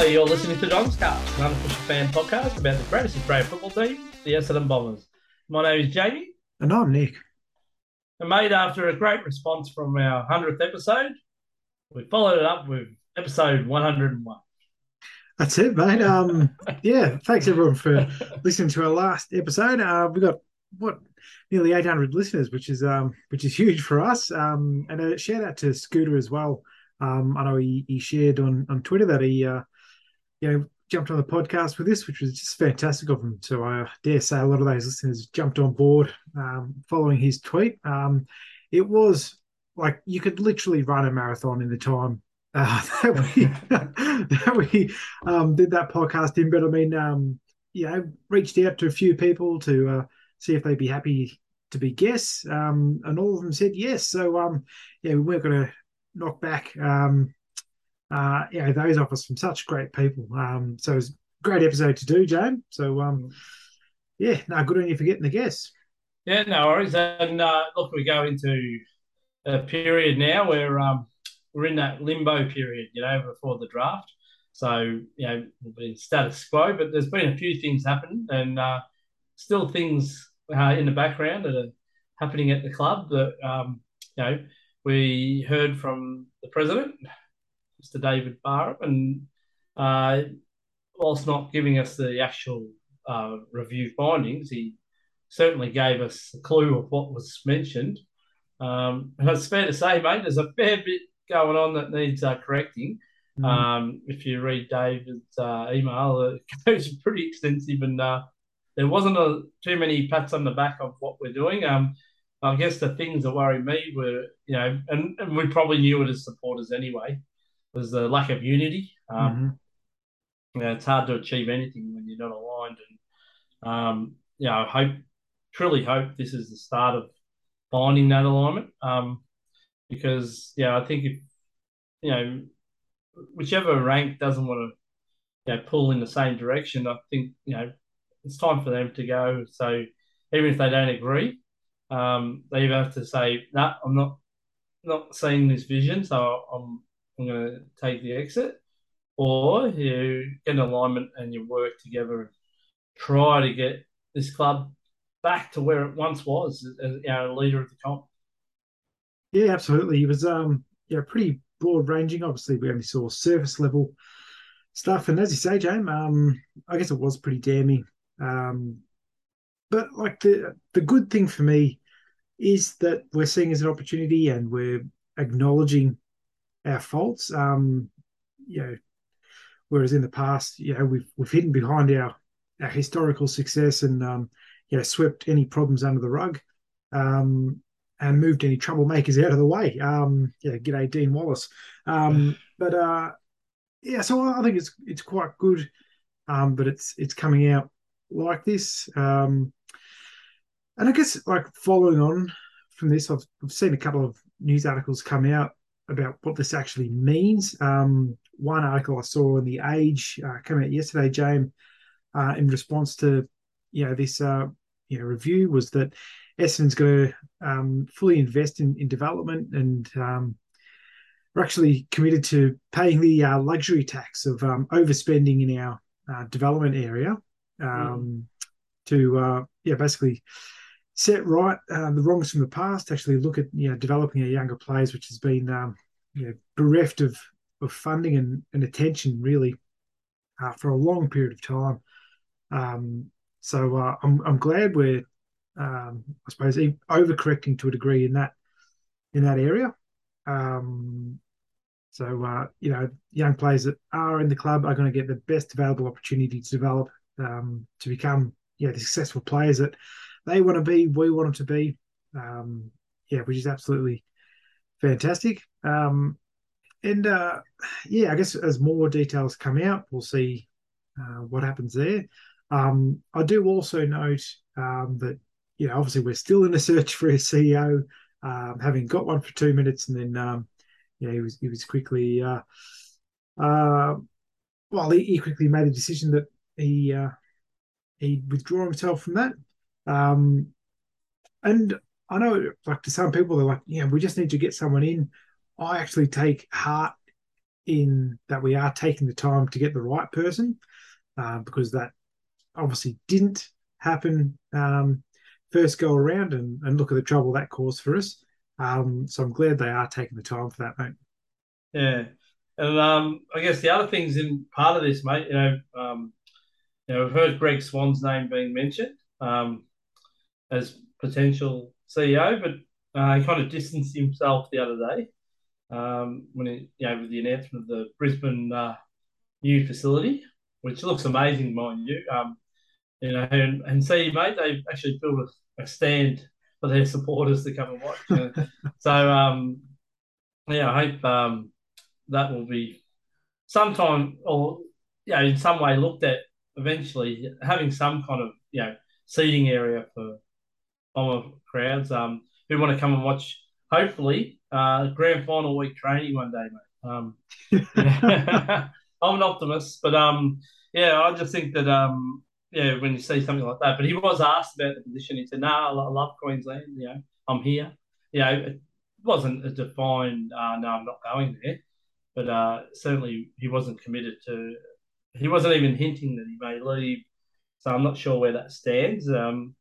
Hello, you're listening to Don's Cast, an unofficial fan podcast about the greatest Australian football team, the Essendon Bombers. My name is Jamie, And I'm Nick. and made after a great response from our 100th episode, we followed it up with episode 101. That's it, mate. Um, yeah, thanks everyone for listening to our last episode. Uh, we got what nearly 800 listeners, which is um, which is huge for us. Um, and a shout out to Scooter as well. Um, I know he, he shared on on Twitter that he uh, you know jumped on the podcast with this, which was just fantastic of him. So I dare say a lot of those listeners jumped on board um, following his tweet. Um, it was like you could literally run a marathon in the time uh, that we that we um, did that podcast in. But I mean, um, you know, reached out to a few people to uh, see if they'd be happy to be guests, um, and all of them said yes. So um, yeah, we weren't going to knock back um, uh, you know those offers from such great people. Um, so it was a great episode to do, James. So um, yeah, no, good on you for getting the guests. Yeah, no worries. And uh, look, we go into a period now where um, we're in that limbo period, you know, before the draft. So, you know, we'll be status quo, but there's been a few things happen and uh, still things uh, in the background that are happening at the club that, um, you know, we heard from the president, Mr. David Barham, and uh, whilst not giving us the actual uh, review findings, he certainly gave us a clue of what was mentioned. Um, and it's fair to say, mate, there's a fair bit going on that needs uh, correcting. Mm. Um, if you read David's uh, email, it goes pretty extensive, and uh, there wasn't a, too many pats on the back of what we're doing. Um, I guess the things that worry me were, you know, and, and we probably knew it as supporters anyway, was the lack of unity. Um, Mhm. you know, it's hard to achieve anything when you're not aligned. And um, you know, I hope, truly hope this is the start of finding that alignment. Um, because yeah, I think if you know, whichever rank doesn't want to, you know, pull in the same direction, I think you know, it's time for them to go. So even if they don't agree, um, they have to say, "No, nah, I'm not not seeing this vision, so I'm I'm going to take the exit." or you get an alignment and you work together and try to get this club back to where it once was as know, leader of the comp. Yeah, absolutely. It was um yeah pretty broad ranging. Obviously, we only saw surface level stuff, and as you say, James, um, I guess it was pretty damning. Um, but like the the good thing for me is that we're seeing as an opportunity and we're acknowledging our faults. Um, you know, whereas in the past, you know, we've we've hidden behind our our historical success and um, you know swept any problems under the rug. Um, and moved any troublemakers out of the way. Um, yeah, g'day Dean Wallace. Um, but uh, yeah, so I think it's it's quite good. Um, but it's it's coming out like this. Um, and I guess like following on from this, I've, I've seen a couple of news articles come out about what this actually means. Um, one article I saw in the Age uh, came out yesterday, James, uh, in response to you know this uh, you know review was that Essendon's going to um, fully invest in, in development and um, we're actually committed to paying the uh, luxury tax of um, overspending in our uh, development area mm. to uh, yeah basically set right uh, the wrongs from the past. Actually, look at you know developing our younger players, which has been um, you know bereft of of funding and, and attention really uh, for a long period of time. Um, so uh, I'm I'm glad we're um, I suppose overcorrecting to a degree in that in that area. Um, so uh, you know, young players that are in the club are going to get the best available opportunity to develop um, to become yeah the successful players that they want to be, we want them to be. Um, yeah, which is absolutely fantastic. Um, and uh, yeah, I guess as more details come out, we'll see uh, what happens there. Um, I do also note um, that you know obviously we're still in a search for a CEO, um, having got one for two minutes, and then um, yeah, he was he was quickly uh, uh, well he, he quickly made a decision that he uh, he withdrew himself from that. Um, and I know, like to some people, they're like, yeah, we just need to get someone in. I actually take heart in that we are taking the time to get the right person uh, because that obviously didn't happen um, first go around and, and look at the trouble that caused for us. Um, so I'm glad they are taking the time for that, mate. Yeah. And um, I guess the other things in part of this, mate, you know, um, you know, we've heard Greg Swann's name being mentioned um, as potential CEO, but uh, he kind of distanced himself the other day um, when he, you know, with the announcement of the Brisbane uh, new facility, which looks amazing, mind you. Um, you know, and, and see, mate, they've actually built a, a stand for their supporters to come and watch. You know? so, um, yeah, I hope um, that will be sometime or you know, in some way looked at eventually having some kind of you know seating area for Bomber crowds um, who want to come and watch. Hopefully, uh, grand final week training one day, mate. Um, I'm an optimist, but um, yeah, I just think that um, yeah, when you see something like that. But he was asked about the position. He said, "No, nah, I love Queensland. You know, I'm here." You know, it wasn't a defined, uh, "No, I'm not going there," but uh, certainly he wasn't committed to. He wasn't even hinting that he may leave. So I'm not sure where that stands. Um,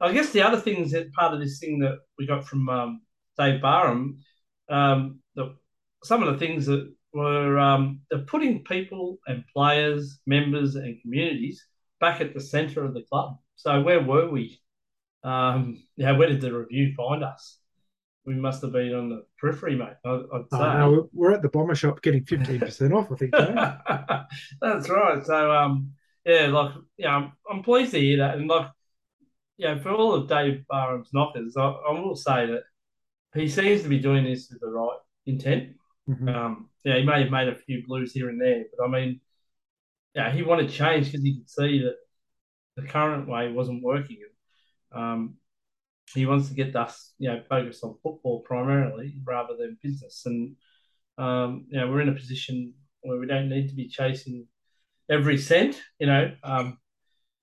I guess the other things that part of this thing that we got from um, Dave Barham, um, the, some of the things that were um, they're putting people and players, members, and communities back at the centre of the club. So where were we? Um, yeah, where did the review find us? We must have been on the periphery, mate. I, would say. Oh, no, we're at the bomber shop getting fifteen percent off. I think. That's right. So, um, yeah, like, yeah, I'm, I'm pleased to hear that, and like, yeah, for all of Dave Barham's knockers, I, I will say that he seems to be doing this with the right intent. Mm-hmm. Um, yeah, he may have made a few blues here and there, but I mean, yeah, he wanted change because he could see that the current way wasn't working. Um, he wants to get us, you know, focused on football primarily rather than business. And um, you know, we're in a position where we don't need to be chasing every cent. You know, um,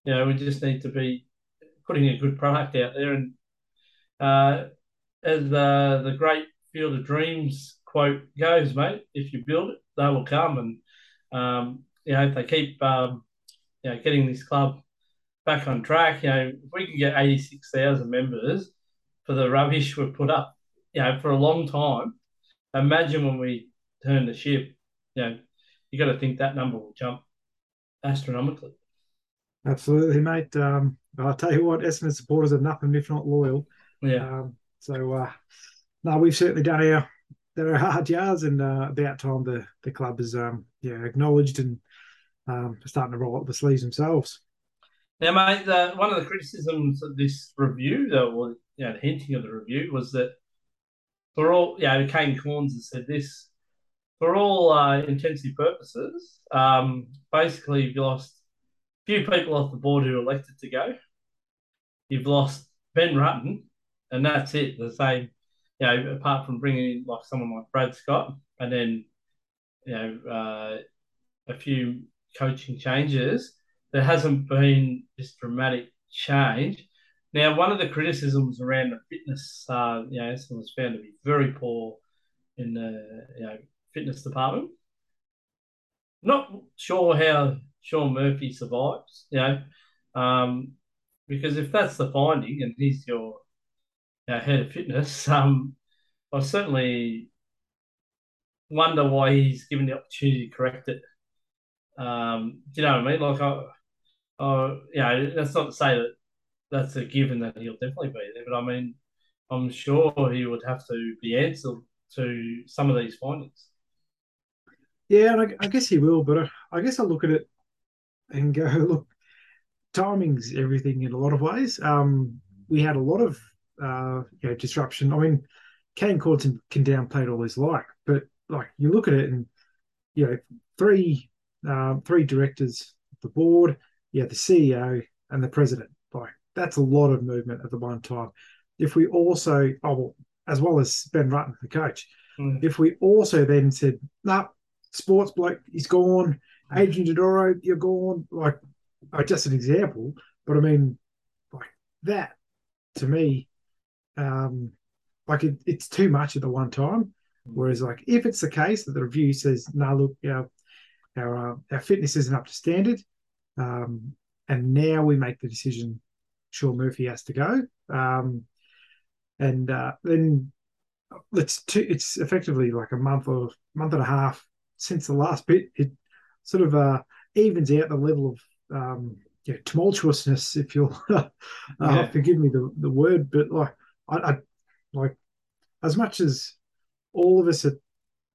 you know, we just need to be putting a good product out there. And uh, as the the great Field of Dreams quote goes, mate, if you build it, they will come. And, um, you know, if they keep, um, you know, getting this club back on track, you know, if we can get 86,000 members for the rubbish we've put up, you know, for a long time, imagine when we turn the ship, you know, you got to think that number will jump astronomically. Absolutely, mate. Um, I'll tell you what, Essendon supporters are nothing if not loyal. Yeah. Um, so, uh, no, we've certainly done our there are hard yards, and uh, about time the the club is um, yeah acknowledged and um, starting to roll up the sleeves themselves. Now, mate, uh, one of the criticisms of this review, though, or you know, the hinting of the review, was that for all, you know, Kane Cornes has said this, for all uh, intensive purposes, um, basically you've lost few people off the board who elected to go. You've lost Ben Rutten, and that's it. The same you know, apart from bringing in like someone like Brad Scott, and then you know uh, a few coaching changes, there hasn't been this dramatic change. Now, one of the criticisms around the fitness, uh, you know, it was found to be very poor in the you know fitness department. Not sure how Shaun Murphy survives, you know, um, because if that's the finding and he's your our head of fitness, um, I certainly wonder why he's given the opportunity to correct it. Um, do you know what I mean? Like, I, I, you know, that's not to say that that's a given that he'll definitely be there, but I mean, I'm sure he would have to be answered to some of these findings. Yeah, I, I guess he will, but I, I guess I look at it and go, look, timing's everything in a lot of ways. Um, we had a lot of uh, you know, disruption. I mean, Kane Cornes can downplay it all his like, but like you look at it and you know, three um, three directors of the board, yeah, the CEO and the president. Like that's a lot of movement at the one time. If we also, oh well, as well as Ben Rutten, the coach, mm. if we also then said, nah, sports bloke, he's gone, Adrian Dodoro, you're gone. Like, uh, just an example, but I mean, like that to me um, like it, it's too much at the one time. Whereas, like, if it's the case that the review says, "No, nah, look, our our uh, our fitness isn't up to standard," um, and now we make the decision, Shaun Murphy has to go, um, and uh, then it's two, it's effectively like a month or month and a half since the last bit. It sort of uh, evens out the level of um, yeah, tumultuousness, if you'll uh, yeah. forgive me the, the word, but like I, I, like as much as all of us at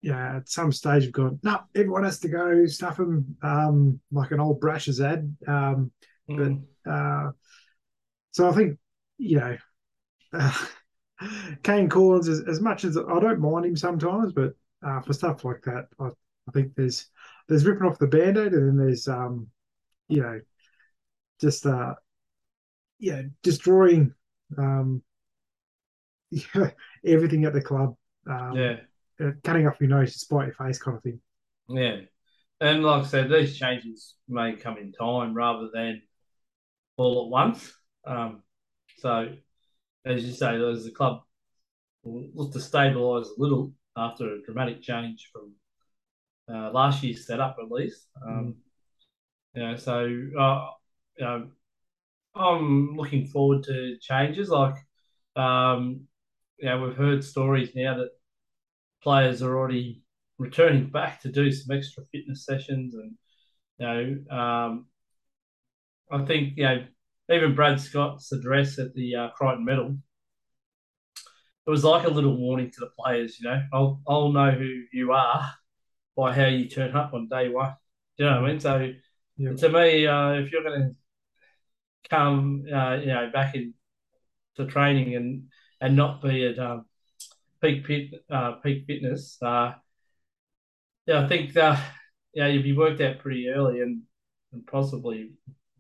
yeah at some stage have gone, no, everyone has to go stuff them um, like an old brushes ad. Um, mm. But uh, so I think you know. Uh, Kane Cornes, as, as much as I don't mind him sometimes, but uh, for stuff like that, I, I think there's there's ripping off the band-aid and then there's um you know just uh yeah destroying um yeah, everything at the club um, yeah. uh, cutting off your nose to spite your face kind of thing. Yeah. And like I said these changes may come in time rather than all at once. Um so as you say there's the club look to stabilise a little after a dramatic change from uh, last year's setup at least. Um, mm. so uh, you know, I'm looking forward to changes. Like, um, you know, we've heard stories now that players are already returning back to do some extra fitness sessions, and you know, um, I think you know, even Brad Scott's address at the uh, Crichton Medal. It was like a little warning to the players, you know. I'll I'll know who you are by how you turn up on day one. Do you know what I mean? So yep. to me, uh, if you're going to come, uh, you know, back in to training and and not be at um, peak fit, uh, peak fitness, uh, yeah, I think uh, yeah, you'd be worked out pretty early and, and possibly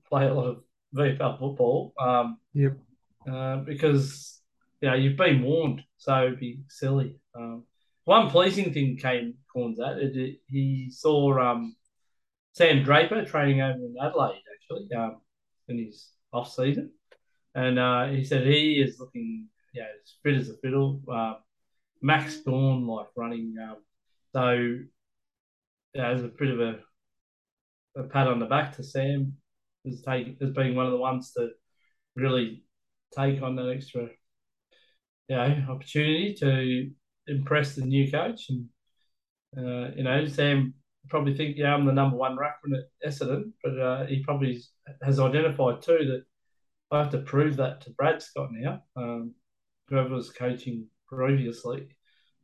play a lot of VFL football. Um, yep. Uh, because yeah, you've been warned, so it'd be silly. Um, one pleasing thing Kane Cornes at it, it, he saw um, Sam Draper training over in Adelaide actually um, in his off season, and uh, he said he is looking yeah as fit as a fiddle. Uh, Max Gawn like running, um, so yeah, as a bit of a, a pat on the back to Sam as take as being one of the ones to really take on that extra you know, opportunity to impress the new coach. And, uh, you know, Sam probably think, yeah, I'm the number one ruckman at Essendon, but uh, he probably has identified too that I have to prove that to Brad Scott now, um, whoever was coaching previously.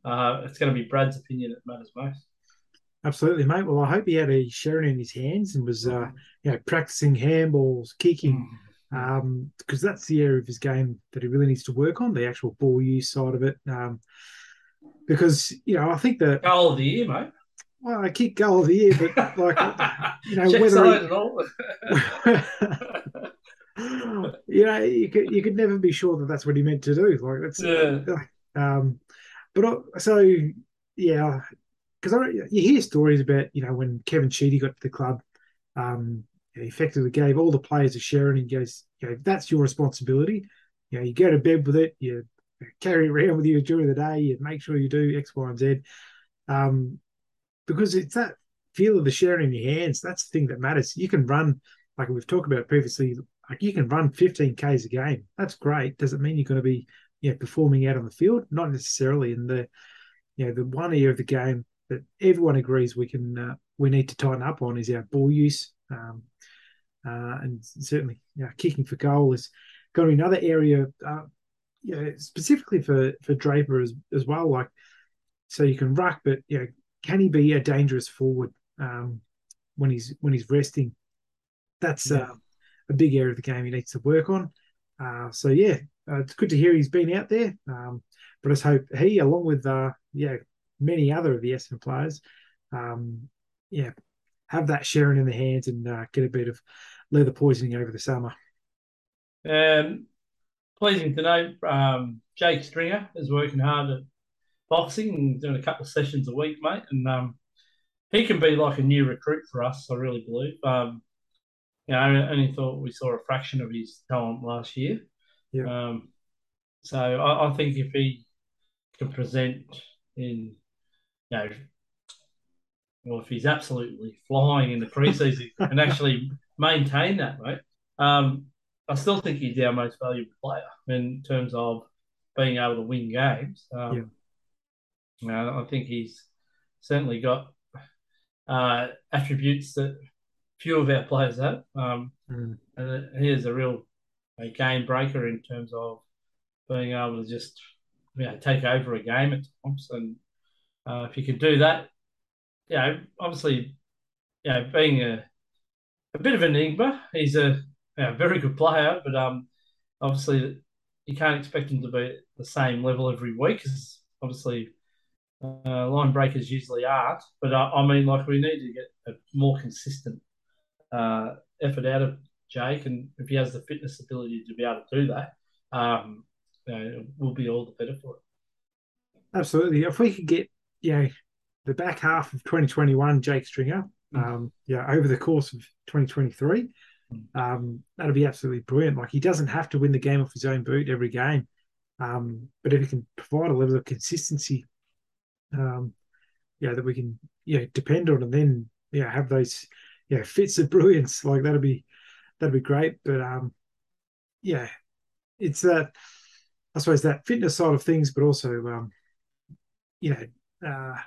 Uh, it's going to be Brad's opinion that matters most. Absolutely, mate. Well, I hope he had a Sherrin in his hands and was, uh, you know, practicing handballs, kicking, because mm. um, that's the area of his game that he really needs to work on, the actual ball use side of it. Um, because you know I think the goal of the year, mate. Well, I kick goal of the year, but like you know whether he, you know you could you could never be sure that that's what he meant to do. Like that's yeah. um, but uh, so yeah, because you hear stories about you know when Kevin Sheedy got to the club, um, he effectively gave all the players a Sherrin, and he goes, you know, that's your responsibility. You know, you go to bed with it, you carry around with you during the day. You make sure you do X, Y, and Z, um, because it's that feel of the Sherrin in your hands. That's the thing that matters. You can run, like we've talked about previously, like you can run 15 k's a game. That's great. Does it mean you're going to be, you know, performing out on the field? Not necessarily. And the, you know, the one area of the game that everyone agrees we can, uh, we need to tighten up on is our ball use. Um, uh, and certainly, know, kicking for goal is going to be another area. Uh, you know, specifically for for Draper as as well. Like, so you can ruck, but you know, can he be a dangerous forward um, when he's when he's resting? That's yeah. uh, a big area of the game he needs to work on. Uh, so yeah, uh, it's good to hear he's been out there. Um, but I just hope he, along with uh, yeah many other of the Essendon players, um, yeah, have that Sherrin in the hands and uh, get a bit of leather poisoning over the summer. Um, pleasing to know um, Jake Stringer is working hard at boxing and doing a couple of sessions a week, mate. And um, he can be like a new recruit for us, I really believe. Um, you know, I only thought we saw a fraction of his talent last year. Yeah. Um, so I, I, think if he can present in you know, well, if he's absolutely flying in the preseason and actually maintain that, mate, um, I still think he's our most valuable player in terms of being able to win games. Um, yeah. You know, I think he's certainly got uh, attributes that few of our players have. Um, mm. And he is a real a game breaker in terms of being able to just you know, take over a game at times. And uh, if you can do that, you know, obviously, you know, being a a bit of an enigma, he's a know, very good player, but um, obviously you can't expect him to be at the same level every week, as obviously uh, line breakers usually aren't. But uh, I mean, like we need to get a more consistent uh, effort out of Jake, and if he has the fitness ability to be able to do that, um, you know, we'll be all the better for it. Absolutely. If we could get, you know, the back half of 2021, Jake Stringer, mm. um, yeah, over the course of 2023, mm. Um, that'd be absolutely brilliant. Like he doesn't have to win the game off his own boot every game, um, but if he can provide a level of consistency, um, yeah, that we can, yeah, depend on, and then yeah, have those, yeah, fits of brilliance. Like that'd be, that'd be great. But um, yeah, it's that. I suppose that fitness side of things, but also, um, you know, uh,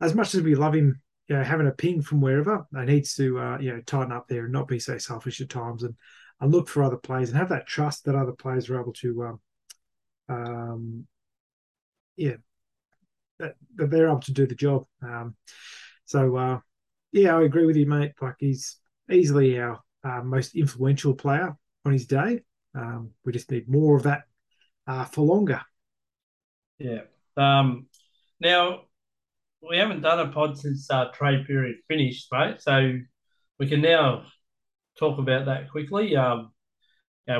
as much as we love him, you know, having a ping from wherever, he need to, uh, you know, tighten up there and not be so selfish at times and, and look for other players and have that trust that other players are able to, um, um yeah, that, that they're able to do the job. Um, so, uh, yeah, I agree with you, mate. Like he's easily our uh, most influential player on his day. Um, we just need more of that uh, for longer. Yeah. Um, now, we haven't done a pod since uh, trade period finished, mate. So we can now talk about that quickly. Um,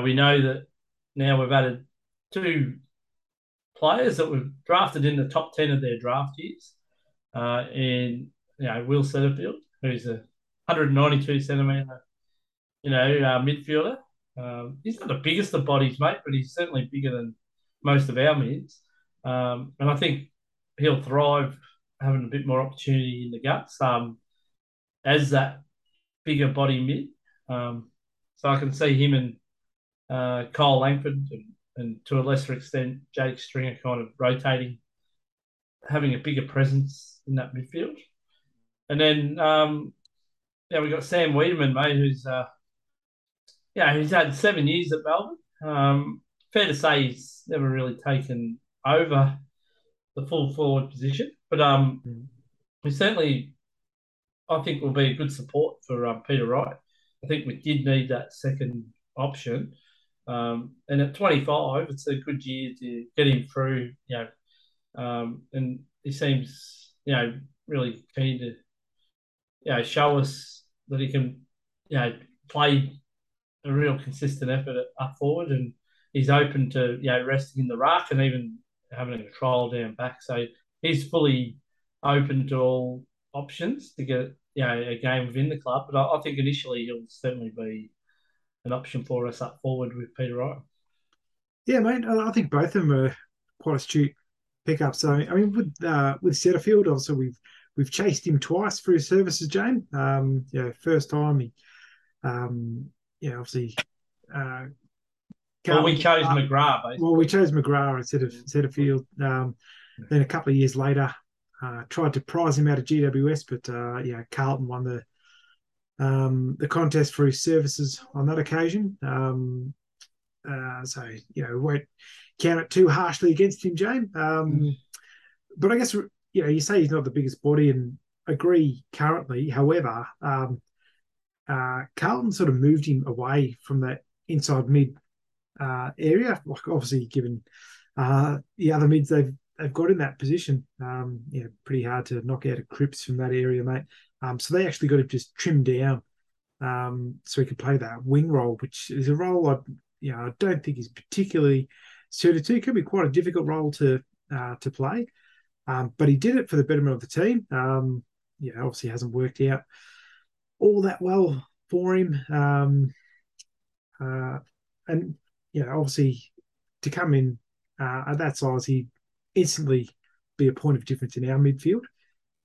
we know that now we've added two players that we've drafted in the top ten of their draft years. Uh, in you know Will Setterfield, who's a 192 centimeter, you know, uh, midfielder. Um, he's not the biggest of bodies, mate, but he's certainly bigger than most of our mids. Um, and I think he'll thrive having a bit more opportunity in the guts um, as that bigger body mid. Um, so I can see him and uh, Kyle Langford and, and, to a lesser extent Jake Stringer kind of rotating, having a bigger presence in that midfield. And then um, yeah, we've got Sam Weideman, mate, who's uh, yeah, he's had seven years at Melbourne. Um, fair to say he's never really taken over the full forward position, but um, mm. we certainly, I think, will be a good support for um, Peter Wright. I think we did need that second option, um, and at 25, it's a good year to get him through. You know, um, and he seems you know really keen to you know show us that he can you know play a real consistent effort up forward, and he's open to you know resting in the rack and even having a trial down back. So he's fully open to all options to get you know a game within the club. But I, I think initially he'll certainly be an option for us up forward with Peter Wright. Yeah, mate. I think both of them are quite astute pickups. So I mean, with uh, with Setterfield, also we've we've chased him twice for his services, Jane. Um, you know, first time he, um, yeah, obviously uh, well, we chose uh, McGrath. Basically. Well, we chose McGrath instead of Setterfield. Um, then a couple of years later, uh, tried to prize him out of GWS, but uh, yeah, Carlton won the um, the contest for his services on that occasion. Um, uh, so you know, won't count it too harshly against him, James. Um, mm. But I guess you know, you say he's not the biggest body, and agree currently. However, um, uh, Carlton sort of moved him away from that inside mid uh, area. Like obviously, given uh, the other mids they've they've got in that position, um, yeah, pretty hard to knock out a Cripps from that area, mate. Um, so they actually got to just trim down um, so he could play that wing role, which is a role I, you know, I don't think is particularly suited to. It can be quite a difficult role to uh, to play, um, but he did it for the betterment of the team. Um, yeah, obviously hasn't worked out all that well for him. Um, uh, and you know, obviously to come in uh, at that size, he instantly be a point of difference in our midfield.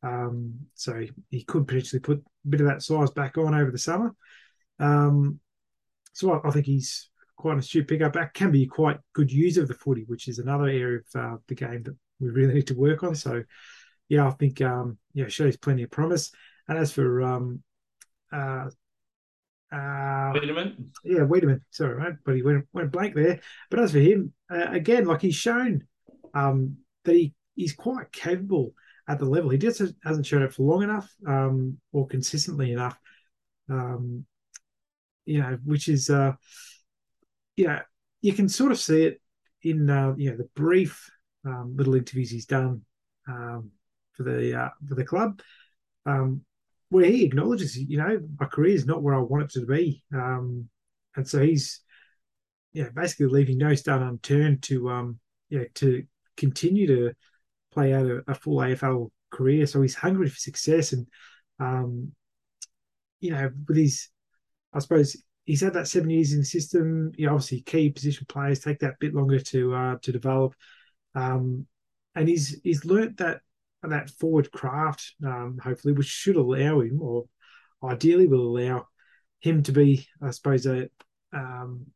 Um, so he could potentially put a bit of that size back on over the summer. Um, so I, I, think he's quite an astute pickup back, can be quite good user of the footy, which is another area of uh, the game that we really need to work on. So, yeah, I think um, yeah shows plenty of promise. And as for um, uh, uh, Weideman, yeah, wait a minute. sorry, right, but he went went blank there. But as for him, uh, again, like he's shown um, that he he's quite capable at the level. He just hasn't shown it for long enough um, or consistently enough. Um, you know, which is uh, yeah, you can sort of see it in uh, you know the brief um, little interviews he's done um, for the uh, for the club, um, where he acknowledges, you know, my career is not where I want it to be, um, and so he's yeah basically leaving no stone unturned to um yeah to continue to play out a, a full AFL career. So he's hungry for success, and um, you know, with his, I suppose he's had that seven years in the system. You know, obviously key position players take that bit longer to uh, to develop, um, and he's he's learnt that that forward craft, um, hopefully, which should allow him, or ideally will allow him to be, I suppose, a um,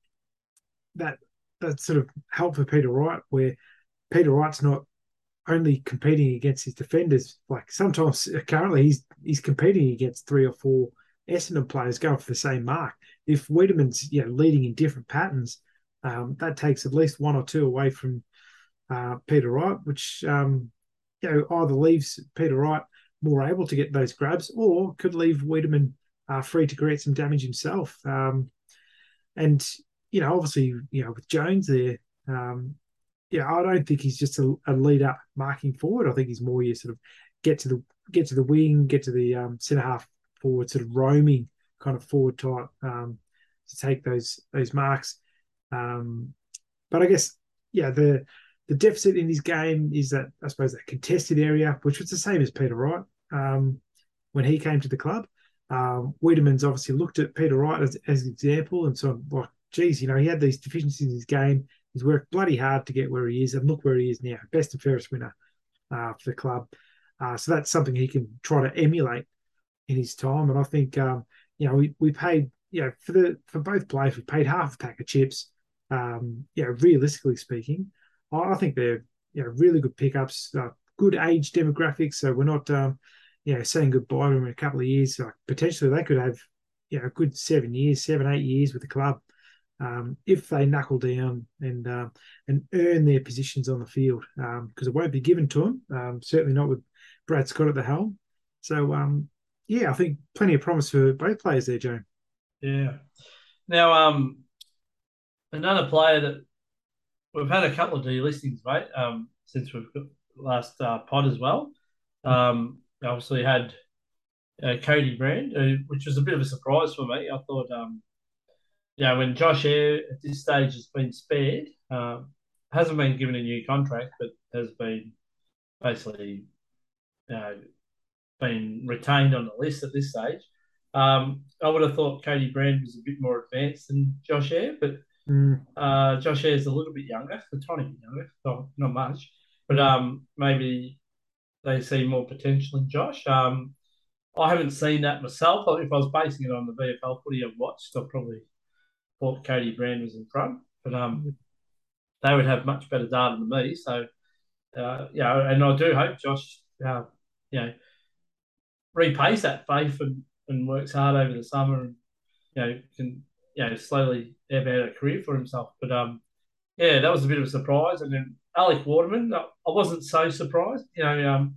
that that sort of help for Peter Wright, where Peter Wright's not only competing against his defenders. Like sometimes uh, currently he's he's competing against three or four Essendon players going for the same mark. If Weideman's you know leading in different patterns, um, that takes at least one or two away from uh, Peter Wright, which um, you know either leaves Peter Wright more able to get those grabs, or could leave Weideman uh, free to create some damage himself. Um, and you know, obviously, you know, with Jones there, um, yeah, I don't think he's just a, a lead up marking forward. I think he's more you sort of get to the get to the wing, get to the um, centre half forward, sort of roaming kind of forward type um, to take those those marks. Um, but I guess yeah, the the deficit in his game is that I suppose that contested area, which was the same as Peter Wright um, when he came to the club. Um, Weideman's obviously looked at Peter Wright as, as an example, and so like, geez, you know, he had these deficiencies in his game He's worked bloody hard to get where he is, and look where he is now, best and fairest winner uh, for the club. Uh, so that's something he can try to emulate in his time. And I think um, you know we, we paid you know for the for both players we paid half a pack of chips. Um, you know, realistically speaking, I, I think they're you know really good pickups, uh, good age demographics. So we're not um, you know saying goodbye to them in a couple of years. Like potentially they could have you know a good seven years, seven eight years with the club um, if they knuckle down and uh, and earn their positions on the field because um, it won't be given to them. Um, certainly not with Brad Scott at the helm. So yeah, I think plenty of promise for both players there, Joe. Yeah. Now, another player that we've had a couple of delistings, mate, um, since we've got last uh, pod as well. Um, obviously had uh, Cody Brand, uh, which was a bit of a surprise for me. I thought um, yeah, when Josh Eyre at this stage has been spared, um, hasn't been given a new contract, but has been basically you know, been retained on the list at this stage. Um, I would have thought Cody Brand was a bit more advanced than Josh Eyre, but mm. uh, Josh Eyre is a little bit younger, a tiny bit younger, not, not much, but um, maybe they see more potential in Josh. Um, I haven't seen that myself. If I was basing it on the VFL footy I've watched, I'd probably thought Cody Brand was in front, but um, they would have much better data than me. So, uh, yeah, and I do hope Josh, uh, you know, repays that faith and, and works hard over the summer and, you know, can, you know, slowly have out a career for himself. But, um, yeah, that was a bit of a surprise. And then Alec Waterman, I wasn't so surprised. You know, um,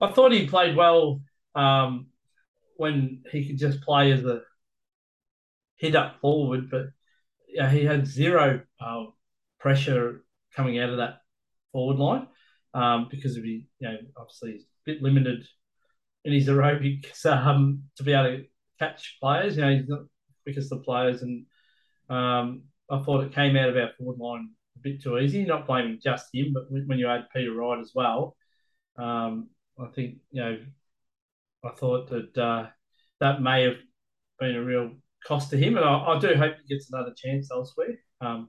I thought he played well um, when he could just play as a hit up forward, but yeah, he had zero uh, pressure coming out of that forward line um, because of he, you know, obviously he's a bit limited in his aerobics um, to be able to catch players. You know, he's not quickest the players, and um, I thought it came out of our forward line a bit too easy. Not blaming just him, but when you add Peter Wright as well, um, I think you know, I thought that uh, that may have been a real cost to him, and I, I do hope he gets another chance elsewhere um,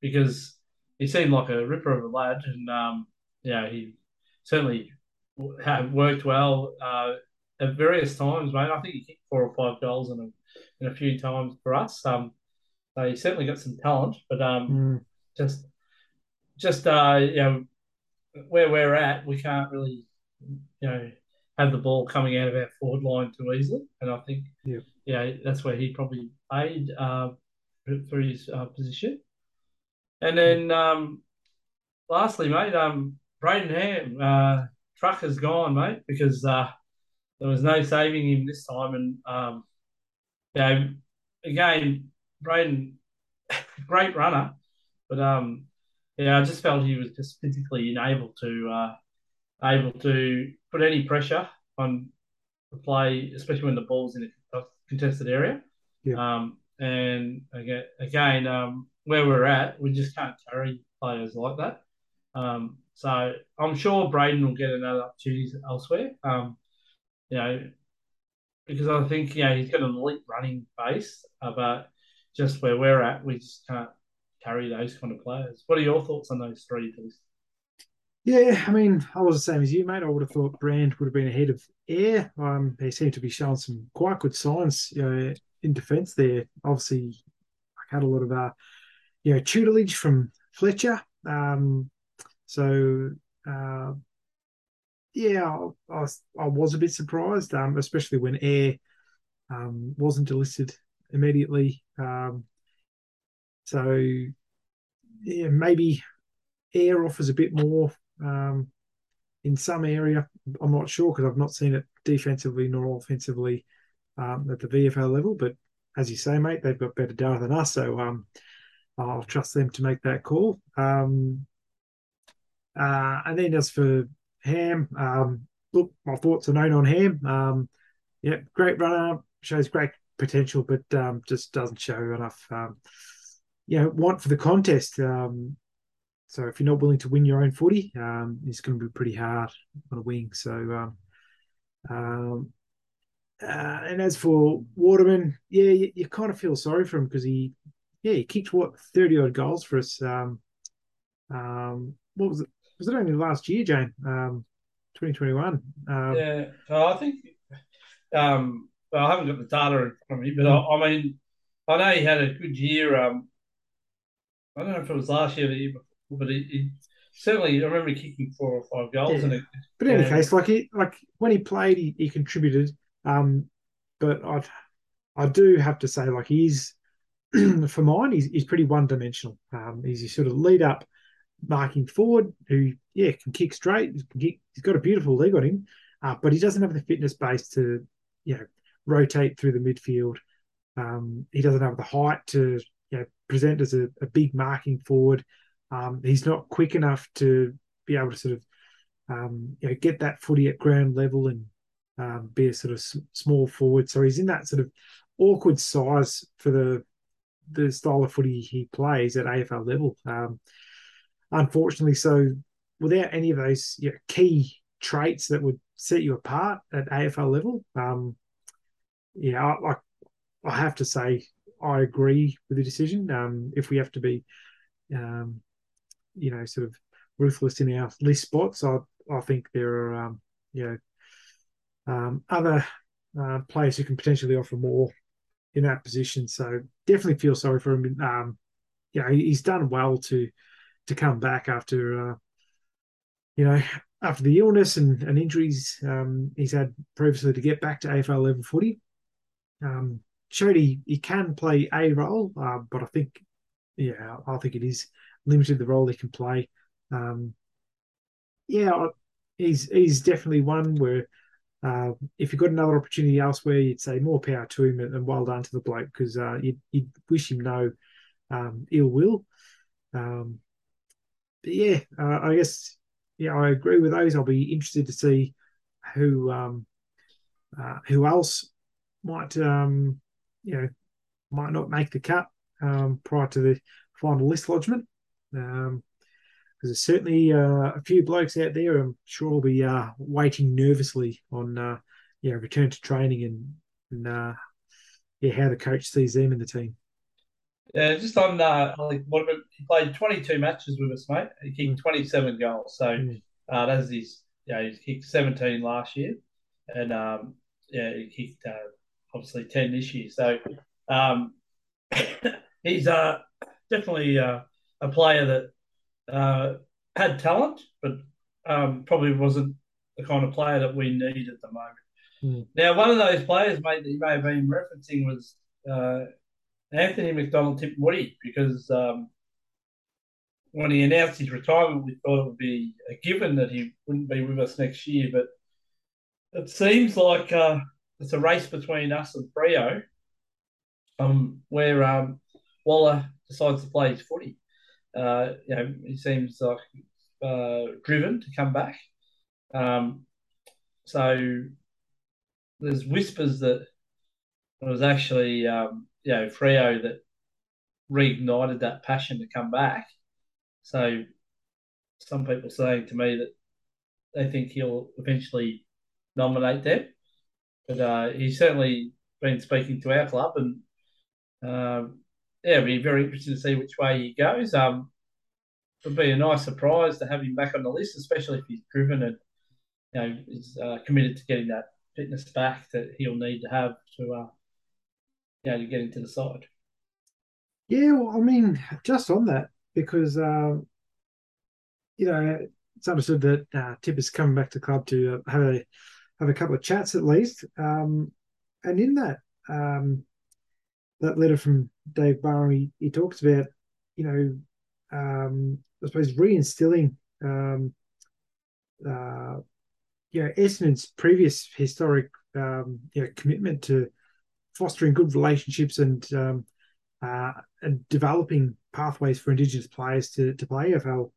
because he seemed like a ripper of a lad, and um, yeah, he certainly have worked well uh, at various times, mate. I think he kicked four or five goals in a, in a few times for us. Um, so he certainly got some talent, but um, mm. just just uh, you know where we're at, we can't really you know have the ball coming out of our forward line too easily, and I think yeah, yeah that's where he probably paid uh, for his uh, position. And then um, lastly, mate, um, Brayden Ham, uh, truck has gone, mate, because uh, there was no saving him this time. And, um, you know, again, Brayden, great runner, but um, yeah, I just felt he was just physically unable to uh, able to put any pressure on the play, especially when the ball's in a contested area. Yeah. Um, and again, again, um, where we're at, we just can't carry players like that. Um, so I'm sure Brayden will get another opportunity elsewhere. Um, you know, because I think you know he's got an elite running base, uh, but just where we're at, we just can't carry those kind of players. What are your thoughts on those three, please? Yeah, I mean, I was the same as you, mate. I would have thought Brand would have been ahead of Eyre. Um, they seem to be showing some quite good signs you know, in defence there. Obviously, I had a lot of uh, you know tutelage from Fletcher. Um, so uh, yeah, I, I, I, was a bit surprised, um, especially when Eyre um, wasn't delisted immediately. Um, so yeah, maybe Eyre offers a bit more um, in some area. I'm not sure because I've not seen it defensively nor offensively um, at the VFL level. But as you say, mate, they've got better data than us, so um, I'll trust them to make that call. Um, uh, and then as for Ham, um, look, my thoughts are known on Ham. Um, yeah, great runner, shows great potential, but um, just doesn't show enough, um, you know, want for the contest. Um, so if you're not willing to win your own footy, um, it's going to be pretty hard on a wing. So, um, um, uh, and as for Waterman, yeah, you, you, kind of feel sorry for him because he, yeah, he kicked what thirty odd goals for us. Um, um, what was it? Was it only last year, Jane? Um, 2021. Um, yeah, I think. Um, well, I haven't got the data in front of me, but I, I mean, I know he had a good year. Um, I don't know if it was last year or the year before but he, he certainly I remember kicking four or five goals. Yeah. It, but in any case, like he like when he played, he, he contributed. Um, but I I do have to say, like he's for mine, he's, he's pretty one dimensional. Um, he's a sort of lead up marking forward who yeah can kick straight. He's got a beautiful leg on him, uh, but he doesn't have the fitness base to you know rotate through the midfield. Um, he doesn't have the height to you know, present as a, a big marking forward. Um, he's not quick enough to be able to sort of um, you know get that footy at ground level and um, be a sort of small forward. So he's in that sort of awkward size for the the style of footy he plays at AFL level. Um, unfortunately, so without any of those you know, key traits that would set you apart at AFL level, um, yeah, I, I, have to say I agree with the decision. Um, if we have to be um, you know, sort of ruthless in our list spots. I I think there are um, you know um, other uh, players who can potentially offer more in that position. So definitely feel sorry for him. Um, you know, he's done well to to come back after uh, you know after the illness and, and injuries um, he's had previously to get back to AFL level footy. Um, showed he, he can play a role, uh, but I think yeah, I think it is limited the role he can play. Um, yeah, he's he's definitely one where uh, if you've got another opportunity elsewhere, you'd say more power to him and, and well done to the bloke because uh, you'd, you'd, wish him no um, ill will. Um, but yeah, uh, I guess yeah, I agree with those. I'll be interested to see who um, uh, who else might um, you know might not make the cut um, prior to the final list lodgement. Um, because there's certainly uh, a few blokes out there I'm sure will be uh, waiting nervously on uh, yeah return to training and, and uh, yeah how the coach sees them in the team. Yeah, just on uh, he played 22 matches with us, mate. He kicked mm. 27 goals, so mm. uh, that's his yeah, he kicked 17 last year, and um, yeah, he kicked uh, obviously 10 this year. So um, he's uh, definitely uh, a player that uh, had talent, but um, probably wasn't the kind of player that we need at the moment. Mm. Now, one of those players, mate, that you may have been referencing was uh, Anthony McDonald-Tipungwuti, because um, when he announced his retirement, we thought it would be a given that he wouldn't be with us next year. But it seems like uh, it's a race between us and Freo, um, where um, Walla decides to play his footy. Uh, you know, he seems like uh, driven to come back. Um, so there's whispers that it was actually um, you know Freo that reignited that passion to come back. So some people saying to me that they think he'll eventually nominate them, but uh, he's certainly been speaking to our club, and um, yeah, it'll be very interesting to see which way he goes. Um, it'll be a nice surprise to have him back on the list, especially if he's driven and you know is uh, committed to getting that fitness back that he'll need to have to uh, you know to get into the side. Yeah, well, I mean, just on that because uh, you know it's understood that uh, Tip is coming back to club to uh, have a have a couple of chats at least, um, and in that um, that letter from Dave he, he talks about you know um, I suppose reinstilling um, uh, you know, Essendon's previous historic um, you know, commitment to fostering good relationships and um, uh, and developing pathways for Indigenous players to, to play AFL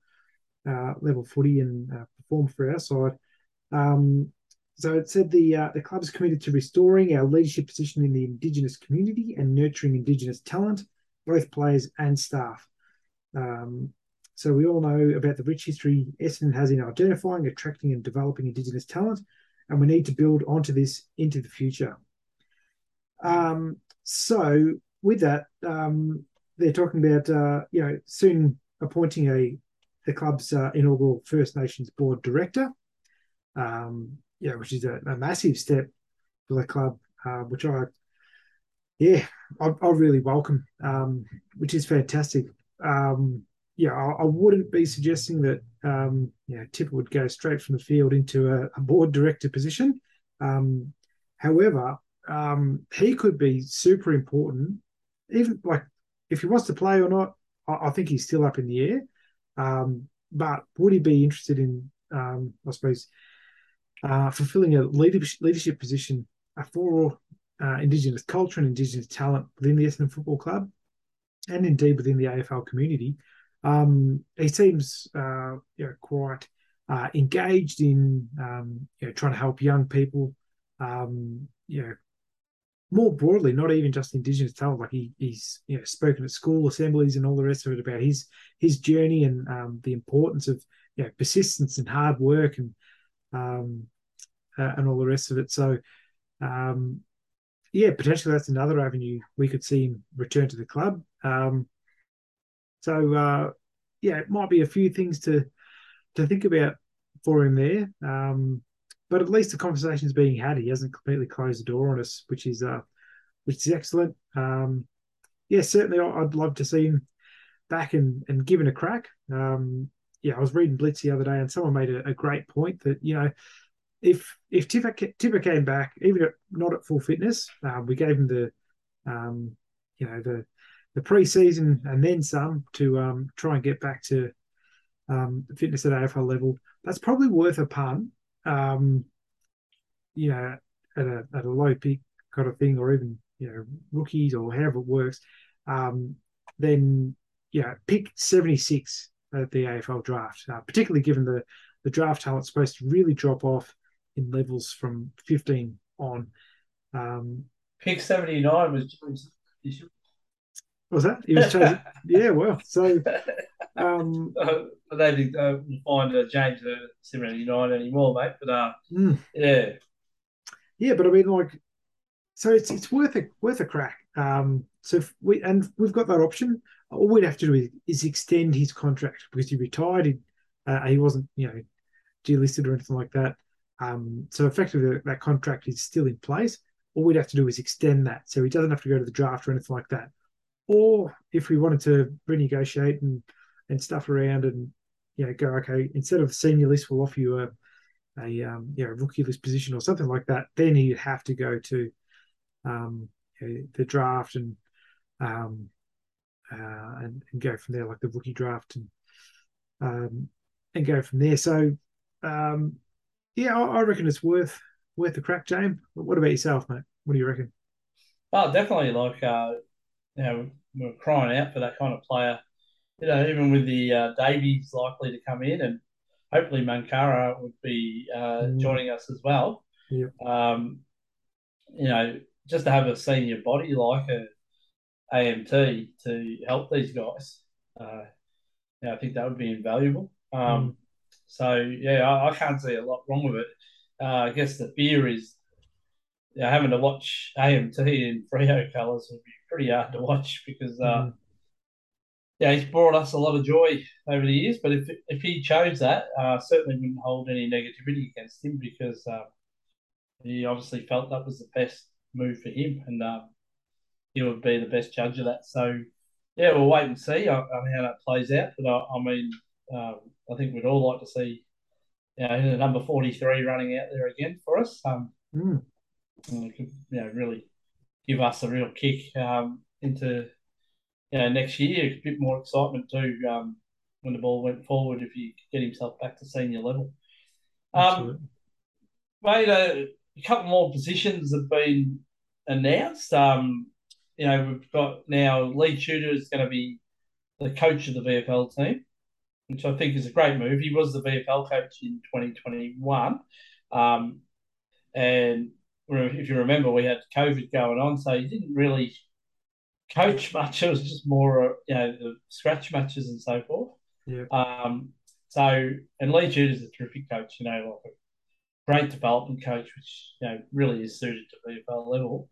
uh, level footy and uh, perform for our side. Um, so it said the uh, the club is committed to restoring our leadership position in the Indigenous community and nurturing Indigenous talent, both players and staff. Um, so we all know about the rich history Essendon has in identifying, attracting, and developing Indigenous talent, and we need to build onto this into the future. Um, so with that, um, they're talking about uh, you know soon appointing a the club's uh, inaugural First Nations board director, um, yeah, which is a, a, massive step for the club, uh, which I yeah I, I really welcome, um, which is fantastic. Um, yeah, I, I, wouldn't be suggesting that um, you know Tipper would go straight from the field into a, a board director position. Um, however, um, he could be super important. Even like if he wants to play or not, I, I think he's still up in the air. Um, but would he be interested in, um, I suppose, uh, fulfilling a leadership leadership position for uh, Indigenous culture and Indigenous talent within the Essendon Football Club, and indeed within the AFL community? Um, he seems uh, you know, quite uh, engaged in um, you know, trying to help young people. Um, you know, more broadly, not even just Indigenous talent. Like he, he's you know spoken at school assemblies and all the rest of it about his his journey and um, the importance of you know, persistence and hard work and um, uh, and all the rest of it. So, um, yeah, potentially that's another avenue we could see him return to the club. Um, so uh, yeah, it might be a few things to to think about for him there. Um, but at least the conversation is being had. He hasn't completely closed the door on us, which is uh, which is excellent. Um, yeah, certainly I'd love to see him back and, and given a crack. Um, yeah, I was reading Blitz the other day, and someone made a, a great point that you know if if Tipper, Tipper came back, even at, not at full fitness, uh, we gave him the um, you know the the pre-season and then some to um, try and get back to um, fitness at AFL level. That's probably worth a punt, um, you know, at a at a low pick kind of thing, or even you know rookies or however it works. Um, then yeah, pick seventy six at the AFL draft, uh, particularly given the the draft talent's supposed to really drop off in levels from fifteen on. Um, pick seventy nine was James. was that? He was chosen. yeah, well, so. Um, uh, I don't think uh, we'll find uh, James at 79 anymore, mate. But uh, mm. yeah. Yeah, but I mean, like, so it's it's worth a worth a crack. Um, so we and we've got that option. All we'd have to do is, is extend his contract because he retired. He, uh, he wasn't, you know, delisted or anything like that. Um, so effectively, that contract is still in place. All we'd have to do is extend that, so he doesn't have to go to the draft or anything like that. Or if we wanted to renegotiate and and stuff around and you know go okay instead of senior list, we'll offer you a a um, you know rookie list position or something like that. Then he'd have to go to um, the draft and um, uh, and, and, go from there, like the rookie draft, and um, and go from there. So, um, yeah, I, I, reckon it's worth worth the crack, James. What about yourself, mate? What do you reckon? Well, definitely. Like, uh, you know, we're crying out for that kind of player. You know, even with the uh, Daveys likely to come in, and hopefully Mankara would be uh, mm. joining us as well. Yeah. Um, you know, just to have a senior body like a AMT to help these guys, uh, yeah, I think that would be invaluable. Um, mm. So yeah, I, I, can't see a lot wrong with it. Uh, I guess the fear is you know, having to watch AMT in Freo colours would be pretty hard to watch because uh, mm. yeah, he's brought us a lot of joy over the years. But if if he chose that, uh, certainly wouldn't hold any negativity against him because uh, he obviously felt that was the best move for him, and um, he would be the best judge of that. So, yeah, we'll wait and see on, how that plays out. But I, I mean, um, I think we'd all like to see, you know, the number forty-three running out there again for us. Um, mm. could, you know, really give us a real kick um, into, you know, next year. A bit more excitement too um, when the ball went forward if he could get himself back to senior level. Um, mate, uh, a couple more positions have been announced. Um, you know, we've got now Leigh Tudor is going to be the coach of the VFL team, which I think is a great move. He was the VFL coach in 2021. Um, and if you remember, we had COVID going on, so he didn't really coach much. It was just more, you know, the scratch matches and so forth. Yeah. Um, so, and Leigh Tudor is a terrific coach, you know, like great development coach, which you know really is suited to VFL level.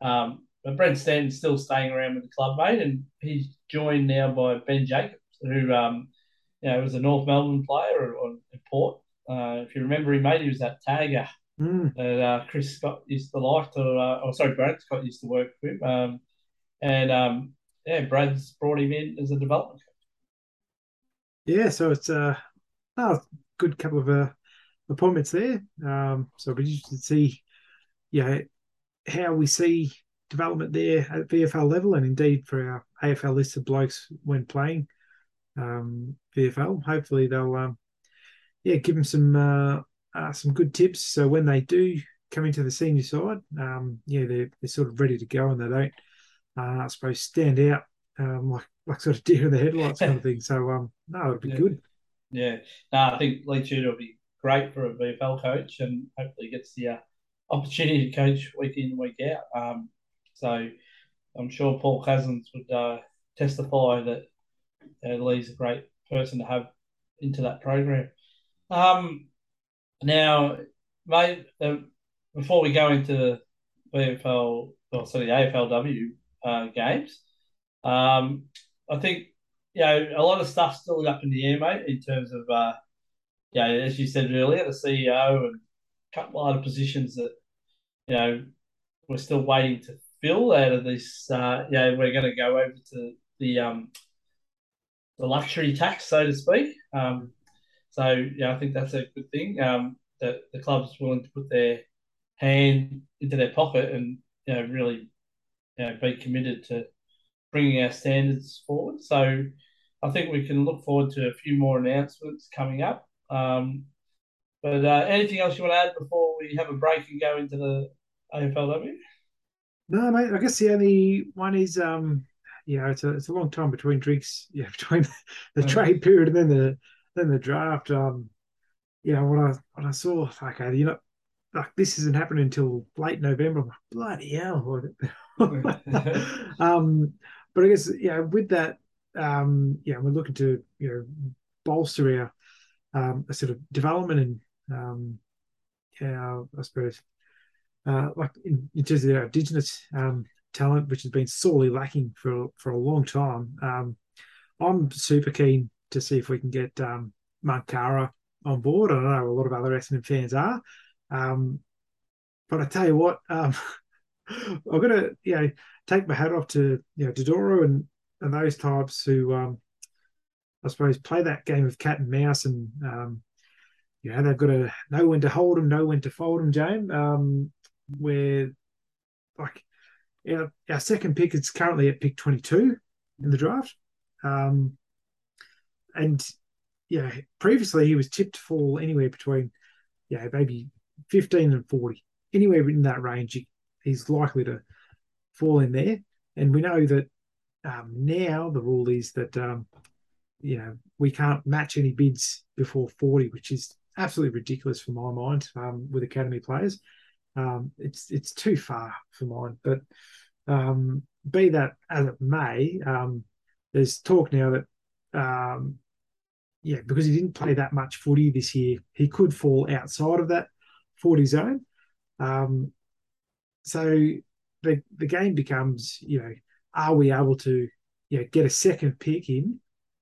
Um, but Brent Stanton's still staying around with the club, mate, and he's joined now by Ben Jacobs, who um, you know was a North Melbourne player on Port. Uh, if you remember him, mate, he was that tagger mm. that uh, Chris Scott used to like to, uh, oh sorry, Brad Scott used to work with, um, and um, yeah, Brad's brought him in as a development coach. Yeah, so it's uh, a good couple of uh, appointments there. Um, so it'll be interesting to see, yeah, how we see development there at VFL level, and indeed for our AFL list of blokes when playing um, VFL. Hopefully they'll, um, yeah, give them some uh, uh, some good tips. So when they do come into the senior side, um, yeah, they're they're sort of ready to go, and they don't, uh, I suppose, stand out um, like like sort of deer in the headlights kind of thing. So um, no, it'll be yeah. good. Yeah, no, I think Leigh Tudor will be great for a VFL coach and hopefully gets the uh, opportunity to coach week in, week out. Um, so I'm sure Paul Cousins would uh, testify that uh, Leigh's a great person to have into that program. Um, now, mate, uh, before we go into the VFL, or sorry, the AFLW uh, games, um, I think you know a lot of stuff still up in the air, mate, in terms of uh, yeah, as you said earlier, the CEO and a couple of other positions that you know we're still waiting to fill out of this. Uh, yeah, we're going to go over to the um, the luxury tax, so to speak. Um, so yeah, I think that's a good thing um, that the club's willing to put their hand into their pocket and you know really you know be committed to bringing our standards forward. So I think we can look forward to a few more announcements coming up. Um, but uh, anything else you want to add before we have a break and go into the AFLW? No, mate. I guess the only one is, um, yeah, it's a it's a long time between drinks. Yeah, between the trade period and then the then the draft. Um, yeah, when I when I saw, okay, you know, like this isn't happening until late November. I'm like, bloody hell. um, but I guess yeah, with that, um, yeah, we're looking to you know bolster our um, a sort of development and um, yeah, I suppose uh, like in, in, terms of our indigenous um, talent, which has been sorely lacking for for a long time. Um, I'm super keen to see if we can get um, Mankara on board. I know a lot of other Essendon fans are. Um, but I tell you what, um, I'm gonna you know take my hat off to you know Dodoro and and those types who um, I suppose play that game of cat and mouse and um, you know they've got to know when to hold them, know when to fold them, James. Um, where like our, second pick is currently at pick 22 in the draft. Um, and yeah, previously he was tipped to fall anywhere between, yeah, maybe 15 and 40, anywhere in that range. He, he's likely to fall in there. And we know that um, now the rule is that, um, you know, we can't match any bids before 40, which is absolutely ridiculous for my mind um, with academy players. Um, it's it's too far for mine. But um, be that as it may, um, there's talk now that um, yeah, because he didn't play that much footy this year, he could fall outside of that 40 zone. Um, so the the game becomes, you know, are we able to, you know, get a second pick in?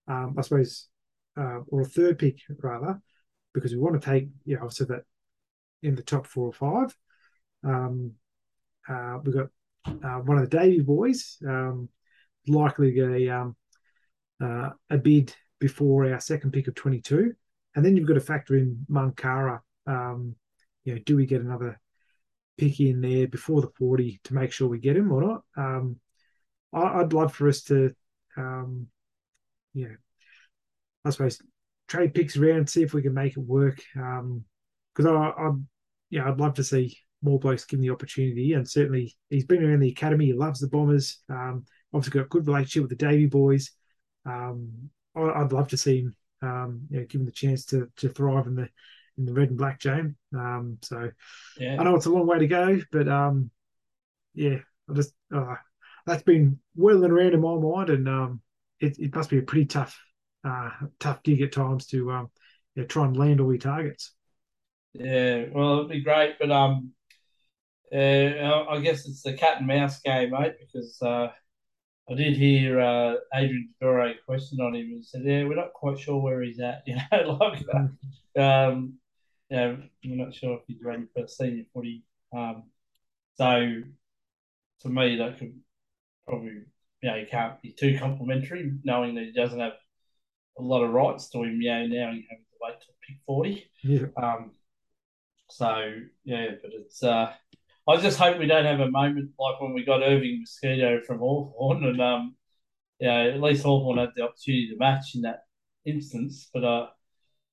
Um, I suppose, uh, or a third pick rather, because we want to take, you know, so that in the top four or five. Um, uh, we've got uh, one of the Davey boys, um, likely to get a um, uh, a bid before our second pick of 22, and then you've got to factor in Mankara. Um, you know, do we get another pick in there before the 40 to make sure we get him or not? Um, I, would love for us to, um, you know, I suppose trade picks around, see if we can make it work. Because um, I, I, yeah, I'd love to see more blokes given the opportunity. And certainly he's been around the academy. He loves the Bombers. Um, obviously got a good relationship with the Davey boys. Um, I, would love to see him, um, you know, given the chance to to thrive in the in the red and black game. Um, so yeah. I know it's a long way to go, but um, yeah, I just uh, that's been whirling around in my mind, and um, it, it must be a pretty tough uh, tough gig at times to um, yeah, try and land all your targets. Yeah, well, it'd be great, but um, uh, I guess it's the cat and mouse game, mate, because uh, I did hear uh, Adrian Dore question on him and said, "Yeah, we're not quite sure where he's at." You know, like um, yeah, we're not sure if he's ready for senior footy. Um, so, to me, that could probably, you know, he can't be too complimentary, knowing that he doesn't have a lot of rights to him. Yeah, now you have to wait to pick forty. Yeah. Um. So yeah, but it's uh I just hope we don't have a moment like when we got Irving Mosquito from Hawthorn and um, yeah, at least Hawthorn had the opportunity to match in that instance. But uh,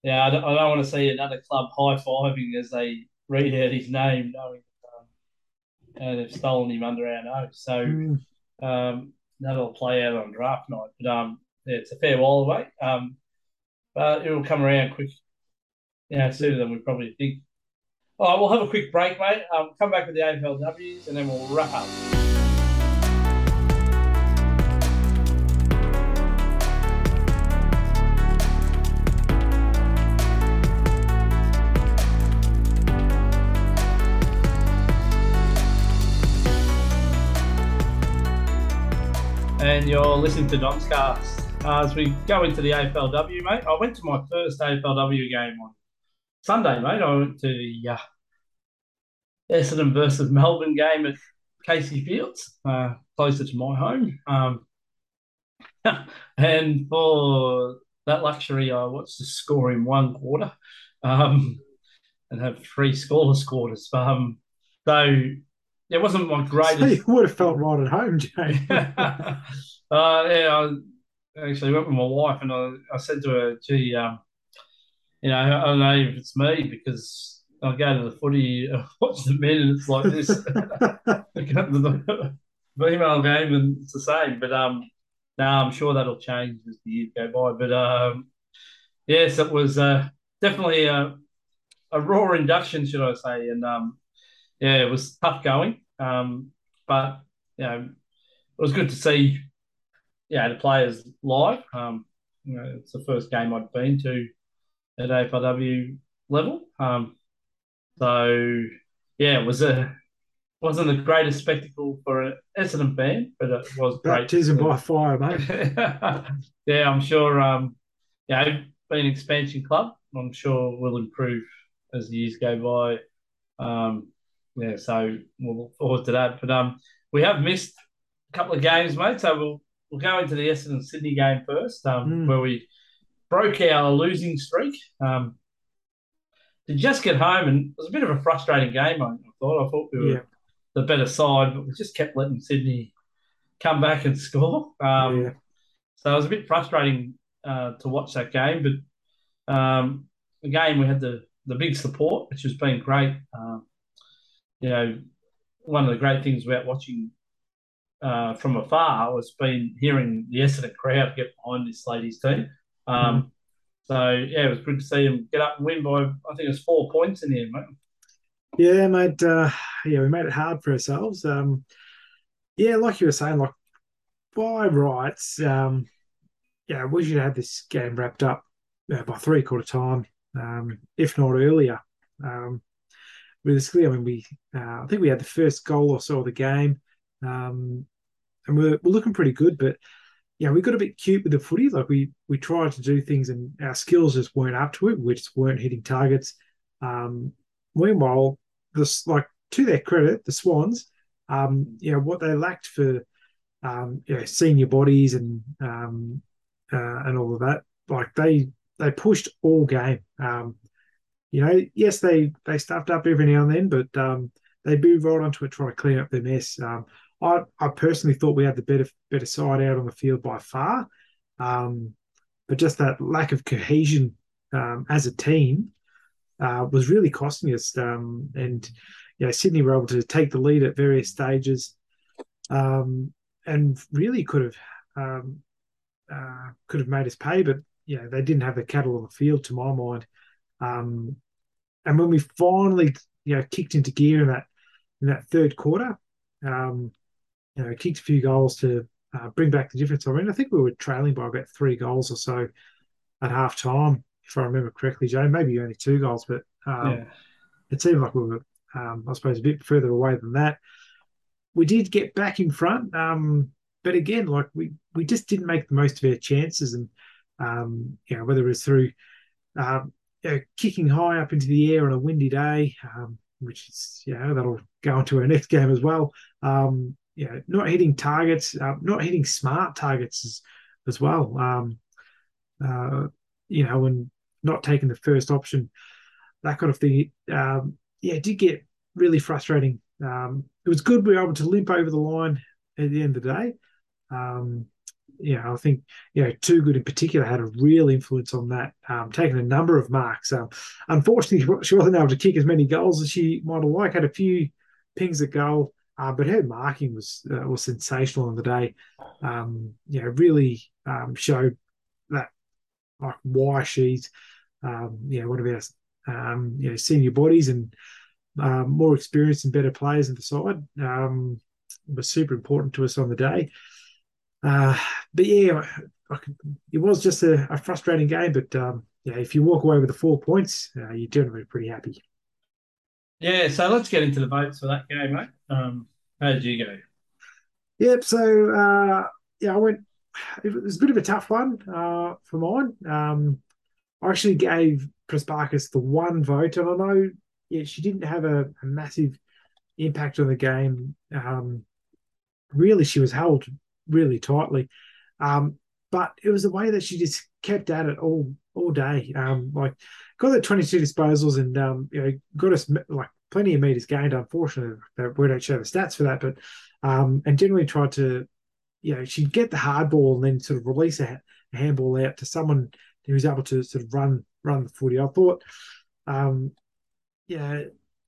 yeah, I don't, I don't want to see another club high fiving as they read out his name, knowing um, uh, they've stolen him under our nose. So mm. um, that'll play out on draft night. But um, yeah, it's a fair while away. Um, but it will come around quick. Yeah, sooner than we probably think. All right, we'll have a quick break, mate. Um, come back with the AFLWs and then we'll wrap up. and you're listening to Domscast. Uh, as we go into the AFLW, mate, I went to my first AFLW game on Sunday, mate, I went to the uh, Essendon versus Melbourne game at Casey Fields, uh, closer to my home. Um, and for that luxury, I watched the score in one quarter um, and have three scoreless quarters. Um, so it wasn't my greatest. So you would have felt right at home, Jay. uh, yeah, I actually went with my wife and I, I said to her, gee, um, you know, I don't know if it's me because I go to the footy, watch the men, and it's like this. the female game, and it's the same. But um, now I'm sure that'll change as the years go by. But um, yes, it was uh, definitely a, a raw induction, should I say? And um, yeah, it was tough going. Um, but you know, it was good to see, yeah, the players live. Um, you know, it's the first game I'd been to at AFLW level. Um, so yeah, it was a wasn't the greatest spectacle for an Essendon fan, but it was great. Baptism by fire, mate. yeah, I'm sure. Um, you know, being an expansion club, I'm sure will improve as the years go by. Um, yeah, so we'll look forward to that. But um, we have missed a couple of games, mate. So we'll we'll go into the Essendon Sydney game first, um, mm. where we broke our losing streak. Um, to just get home, and it was a bit of a frustrating game. I thought. I thought we were yeah. the better side, but we just kept letting Sydney come back and score. Um, yeah. So it was a bit frustrating uh, to watch that game, but um, again, we had the the big support, which has been great. Um, you know, one of the great things about watching uh, from afar was been hearing the Essendon crowd get behind this ladies team. Um. So yeah, it was good to see him get up and win by I think it was four points in the end, mate. Yeah, mate. Uh, yeah, we made it hard for ourselves. Um, yeah, like you were saying, like by rights, um, yeah, we should have this game wrapped up uh, by three quarter time, um, if not earlier. Um, I mean, we uh, I think we had the first goal or so of the game, um, and we're, we're looking pretty good. But yeah, we got a bit cute with the footy. Like we we tried to do things, and our skills just weren't up to it. We just weren't hitting targets. Um, meanwhile, this like to their credit, the Swans, um, you know, what they lacked for um, you know, senior bodies and um, uh, and all of that. Like they they pushed all game. Um, you know, yes, they they stuffed up every now and then, but um, they moved right onto it, trying to clean up their mess. Um, I I personally thought we had the better better side out on the field by far, um, but just that lack of cohesion um, as a team uh, was really costing us. Um, and you know, Sydney were able to take the lead at various stages, um, and really could have um, uh, could have made us pay, but yeah, they didn't have the cattle on the field, to my mind. Um, and when we finally, you know, kicked into gear in that in that third quarter, um, you know, kicked a few goals to uh, bring back the difference. I mean, I think we were trailing by about three goals or so at half time, if I remember correctly, Joe. Maybe only two goals, but um, yeah. it seemed like we were, um, I suppose, a bit further away than that. We did get back in front, um, but again, like we we just didn't make the most of our chances, and um, you know whether it was through um, you know, kicking high up into the air on a windy day, um, which is you know that'll go into our next game as well. Um, you know, not hitting targets, uh, not hitting smart targets as, as well. Um, uh, you know, and not taking the first option, that kind of thing. Um, yeah, it did get really frustrating. Um, it was good we were able to limp over the line at the end of the day. Um, yeah, I think you know Toogood in particular had a real influence on that, um, taking a number of marks. Um, unfortunately, she wasn't able to kick as many goals as she might have liked. Had a few pings at goal, uh, but her marking was uh, was sensational on the day. Um, you know, really um, showed that like why she's um, you know one of our um, you know senior bodies and um, more experienced and better players in the side. Um, was super important to us on the day. Uh, but yeah, it was just a, a frustrating game. But um, yeah, if you walk away with the four points, uh, you're generally pretty happy. Yeah, so let's get into the votes for that game, mate. Um, how did you go? Yep. So uh, yeah, I went. It was a bit of a tough one uh, for mine. Um, I actually gave Prespakis the one vote, and I know yeah she didn't have a, a massive impact on the game. Um, really, she was held really tightly. Um, but it was the way that she just kept at it all all day. Um, like got the 22 disposals and um, you know got us like plenty of meters gained. Unfortunately, we don't show the stats for that, but um, and generally tried to, you know, she'd get the hard ball and then sort of release a, a handball out to someone who was able to sort of run run the footy. I thought, um, yeah,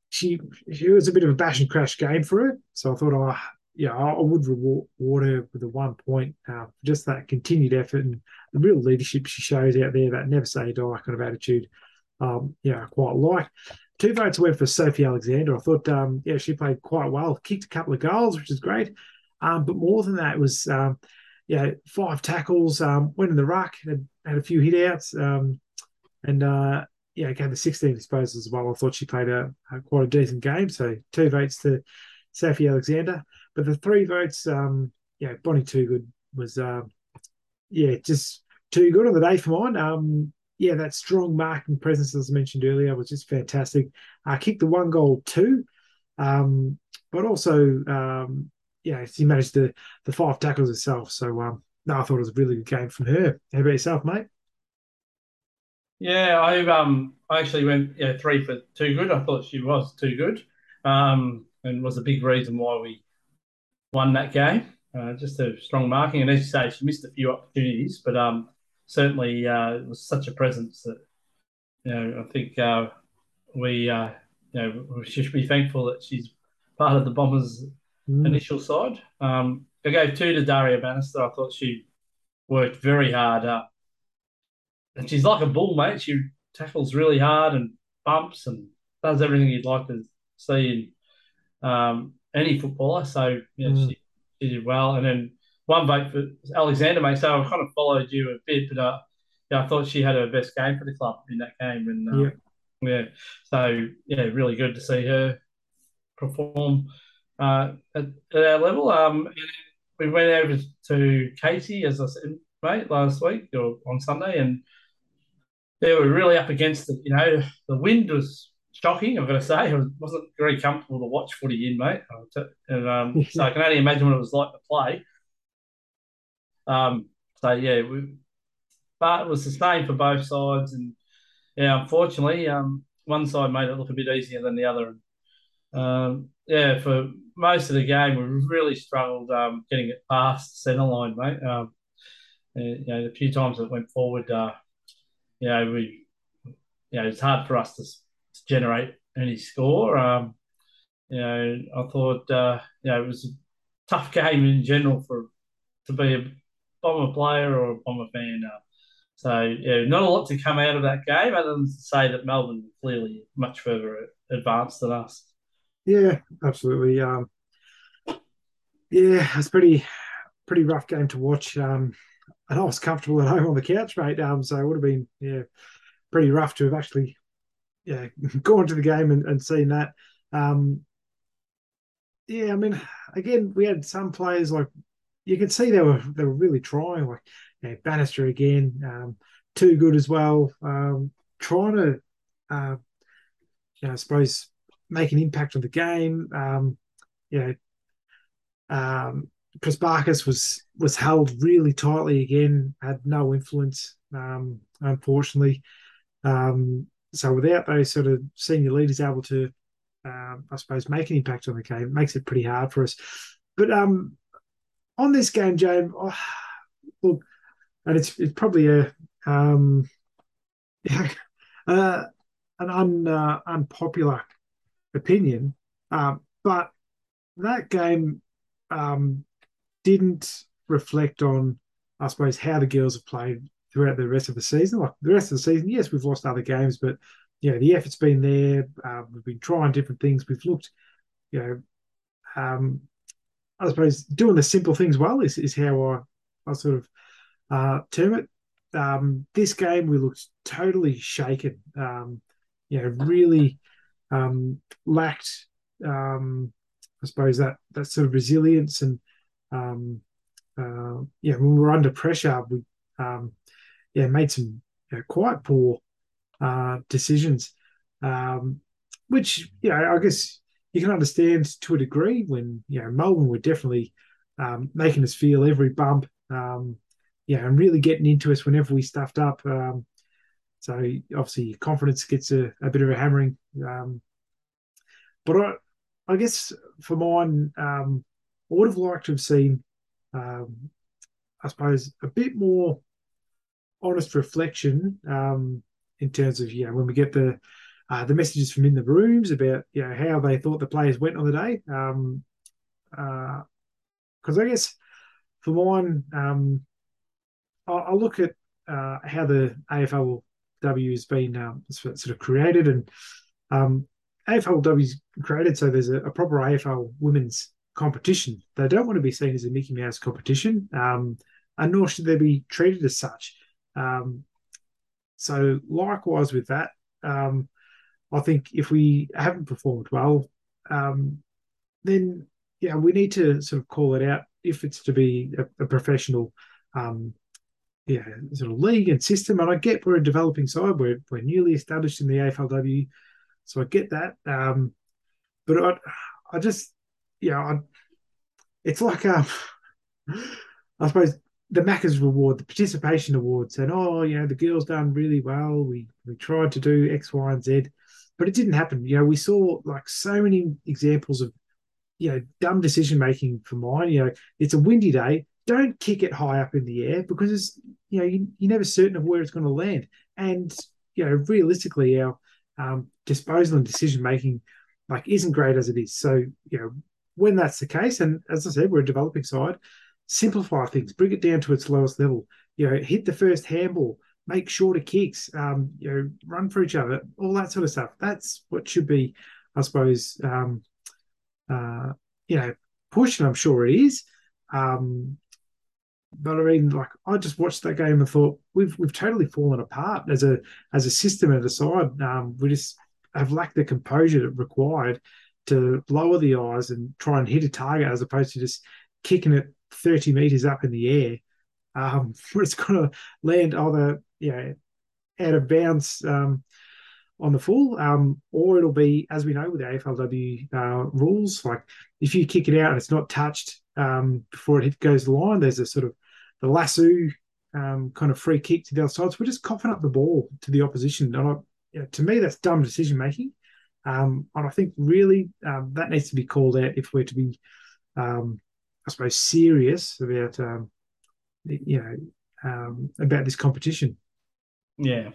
she she was a bit of a bash and crash game for her. So I thought, oh, yeah, I would reward, her with a one point uh, for just that continued effort and the real leadership she shows out there, that never say die kind of attitude. Um, yeah, I quite like. Two votes went for Sophie Alexander. I thought, um, yeah, she played quite well, kicked a couple of goals, which is great. Um, but more than that, was, um, yeah, five tackles, um, went in the ruck, had, had a few hit outs, um, and uh, yeah, gave the 16 disposals as well. I thought she played a, a, quite a decent game. So two votes to Sophie Alexander. But the three votes, um, yeah, Bonnie Toogood was, uh, yeah, just too good on the day for mine. Um, yeah, that strong marking presence, as I mentioned earlier, was just fantastic. Uh, kicked the one goal too, um, but also, um, yeah, she managed the the five tackles herself. So, um, no, I thought it was a really good game from her. How about yourself, mate? Yeah, I um I actually went yeah three for Toogood. I thought she was too good, um, and was a big reason why we won that game. Uh, just a strong marking, and as you say, she missed a few opportunities, but um, certainly uh, it was such a presence that you know I think uh, we uh, you know we should be thankful that she's part of the Bombers' mm. initial side. Um, I gave two to Daria Bannister. I thought she worked very hard, uh, and she's like a bull, mate. She tackles really hard and bumps and does everything you'd like to see in um, any footballer. So yeah, mm. she, she did well, and then one vote for Alexander, mate. So I kind of followed you a bit, but uh, yeah, I thought she had her best game for the club in that game, and um, yeah. yeah, so yeah, really good to see her perform uh, at, at, our level. Um, we went over to Casey, as I said, mate, last week or on Sunday, and they were really up against it. You know, the wind was shocking. I've got to say, I wasn't very comfortable to watch footy in, mate. And um, so I can only imagine what it was like to play. Um, so yeah, we, but it was the same for both sides, and yeah, unfortunately, um, one side made it look a bit easier than the other. Um, yeah, for most of the game, we really struggled um, getting it past centre line, mate. Um, you know, a few times it went forward, uh, you know, we, you know, it's hard for us to generate any score. Um, you know, I thought, uh, you know, it was a tough game in general for to be a Bomber player or a Bomber fan. Uh, so yeah, not a lot to come out of that game, other than to say that Melbourne clearly much further advanced than us. Yeah, absolutely. Um, yeah, it's pretty pretty rough game to watch. Um, and I was comfortable at home on the couch, mate. Um, so it would have been yeah pretty rough to have actually yeah going to the game and, and seen that. Um, yeah, I mean, again, we had some players like you can see they were they were really trying, like Bannister again, um, Toogood as well, um, trying to, uh, you know, I suppose make an impact on the game. Um, you know, um, Prespakis was was held really tightly again, had no influence, um, unfortunately. Um, so without those sort of senior leaders able to, uh, I suppose, make an impact on the game, it makes it pretty hard for us. But um, on this game, James, oh, look, and it's it's probably a um, yeah, uh, an un, uh, unpopular opinion, uh, but that game um, didn't reflect on, I suppose, how the girls have played throughout the rest of the season. Like the rest of the season, yes, we've lost other games, but you know the effort's been there. Uh, we've been trying different things. We've looked, you know, um, I suppose doing the simple things well is, is how I, I sort of uh, term it. Um, this game we looked totally shaken. Um, you know, really um, lacked, um, I suppose that that sort of resilience and um, uh, yeah, when we were under pressure, we um, yeah made some you know, quite poor uh, decisions, um, which you know I guess you can understand to a degree when you know Melbourne were definitely um, making us feel every bump, um, yeah, and really getting into us whenever we stuffed up. Um, so obviously confidence gets a, a bit of a hammering. Um, but I, I guess for mine, um, I would have liked to have seen, um, I suppose, a bit more honest reflection in terms of you know when we get the uh, the messages from in the rooms about you know how they thought the players went on the day. Um, because uh, I guess for mine, um, I'll, I'll look at uh, how the AFLW has been um, sort of created, and um, AFLW's created so there's a, a, proper AFL women's competition. They don't want to be seen as a Mickey Mouse competition, um, and nor should they be treated as such. Um, so, likewise with that, um, I think if we haven't performed well, um, then yeah, we need to sort of call it out if it's to be a, a professional um, yeah sort of league and system. And I get we're a developing side. We're we're newly established in the AFLW, so I get that. Um, but I I just you know I, it's like um I suppose the Macca's reward, the participation award, saying, "Oh, you know, the girls done really well. We we tried to do X, Y, and Z, but it didn't happen." You know, we saw like so many examples of you know dumb decision making for mine. You know, it's a windy day. Don't kick it high up in the air because it's you know you, you're never certain of where it's going to land. And you know, realistically, our um, disposal and decision making like isn't great as it is. So you know, when that's the case, and as I said, we're a developing side simplify things, bring it down to its lowest level. You know, hit the first handball, make shorter kicks, um, you know, run for each other, all that sort of stuff. That's what should be, I suppose, um, uh, you know, pushed, and I'm sure it is. Um, but I mean, like I just watched that game and thought we've we've totally fallen apart as a as a system and a side. Um, we just have lacked the composure required to lower the eyes and try and hit a target as opposed to just kicking it 30 meters up in the air, um, where it's going to land either you know out of bounds um, on the full, um, or it'll be as we know with the AFLW uh, rules, like if you kick it out and it's not touched um, before it goes the line, there's a sort of the lasso um, kind of free kick to the other side. So we're just coughing up the ball to the opposition, and I, you know, to me that's dumb decision making. Um, and I think really um, that needs to be called out if we're to be um, I suppose, serious about um, you know um, about this competition. Yeah.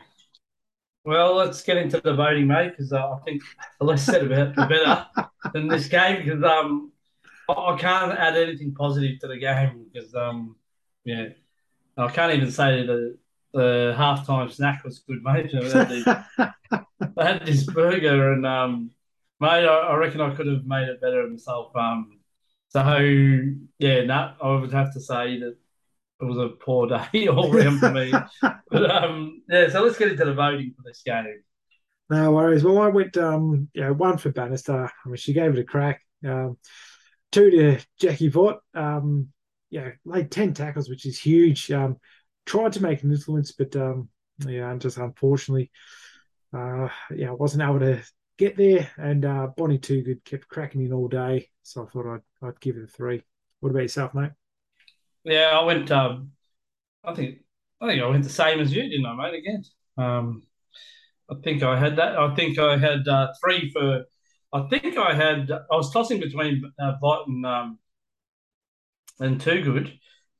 Well, let's get into the voting, mate, because uh, I think the less said about the better than this game. Because um, I can't add anything positive to the game because um, yeah, I can't even say the the halftime snack was good, mate. I had this burger and um, mate, I, I reckon I could have made it better myself. Um, so yeah, no, I would have to say that it was a poor day all round for me. but um, yeah, so let's get into the voting for this game. No worries. Well, I went um, you know, one for Bannister. I mean, she gave it a crack. Um, two to Jacqui Vogt. Um, yeah, laid ten tackles, which is huge. Um, tried to make an influence, but um, yeah, just unfortunately, uh, yeah, I wasn't able to get there. And uh, Bonnie Toogood kept cracking in all day, so I thought I'd I'd give it a three. What about yourself, mate? Yeah, I went. Um, I think I think I went the same as you, didn't I, mate? Again, um, I think I had that. I think I had uh, three for. I think I had. I was tossing between uh, Vogt and um, and Toogood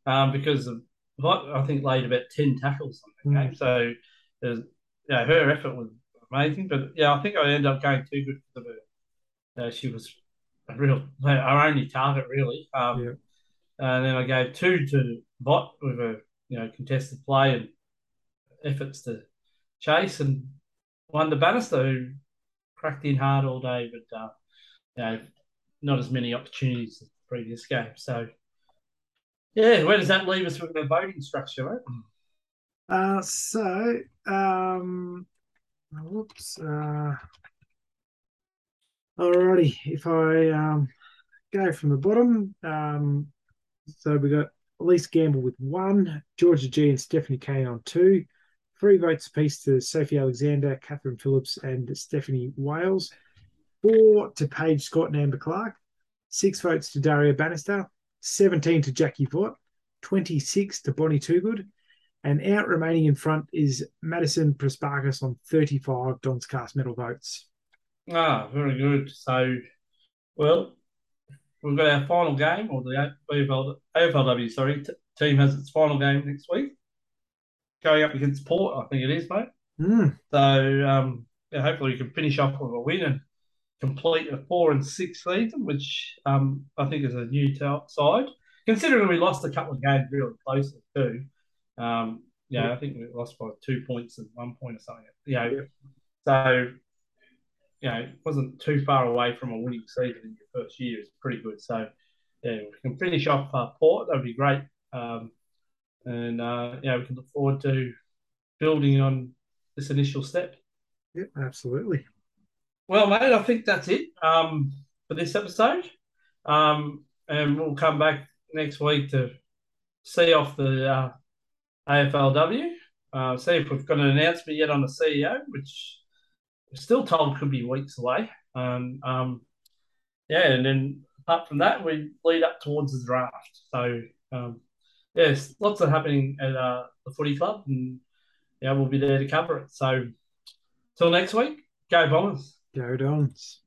um, because of Vogt, I think laid about ten tackles on the mm. game. So, there's, yeah, her effort was amazing. But yeah, I think I ended up going Toogood for the. Uh, she was real our only target really. Um, yeah. And then I gave two to Bot with a you know contested play and efforts to chase, and one to Bannister who cracked in hard all day, but uh, you know not as many opportunities as the previous game. So yeah, where does that leave us with the voting structure, right? Uh, so um, whoops. Uh, alrighty, if I um, go from the bottom, um, so we got Elise Gamble with one, Georgia Gee and Stephanie Cain on two, three votes apiece to Sophie Alexander, Catherine Phillips, and Stephanie Wales, four to Paige Scott and Amber Clarke, six votes to Daria Bannister, 17 to Jacqui Vogt, 26 to Bonnie Toogood, and out remaining in front is Madison Prespakis on 35 Don's Cast medal votes. Ah, very good. So, well, we've got our final game, or the AFL, AFLW, sorry, t- team has its final game next week, going up against Port, I think it is, mate. Mm. So, um, yeah, hopefully we can finish off with a win and complete a four and six season, which um, I think is a new side. Considering we lost a couple of games really closely too, um, yeah, I think we lost by two points and one point or something. You know, yeah. so you know, it wasn't too far away from a winning season in your first year. It's pretty good. So yeah, we can finish off uh, Port. That would be great. Um, and uh, yeah, we can look forward to building on this initial step. Yep, absolutely. Well, mate, I think that's it um, for this episode. Um, and we'll come back next week to see off the uh, AFLW. Uh, see if we've got an announcement yet on the CEO, which still told could be weeks away. And um, yeah, and then apart from that, we lead up towards the draft. So um, yes, lots of happening at uh, the footy club, and yeah, we'll be there to cover it. So till next week, go Bombers. Go Dons.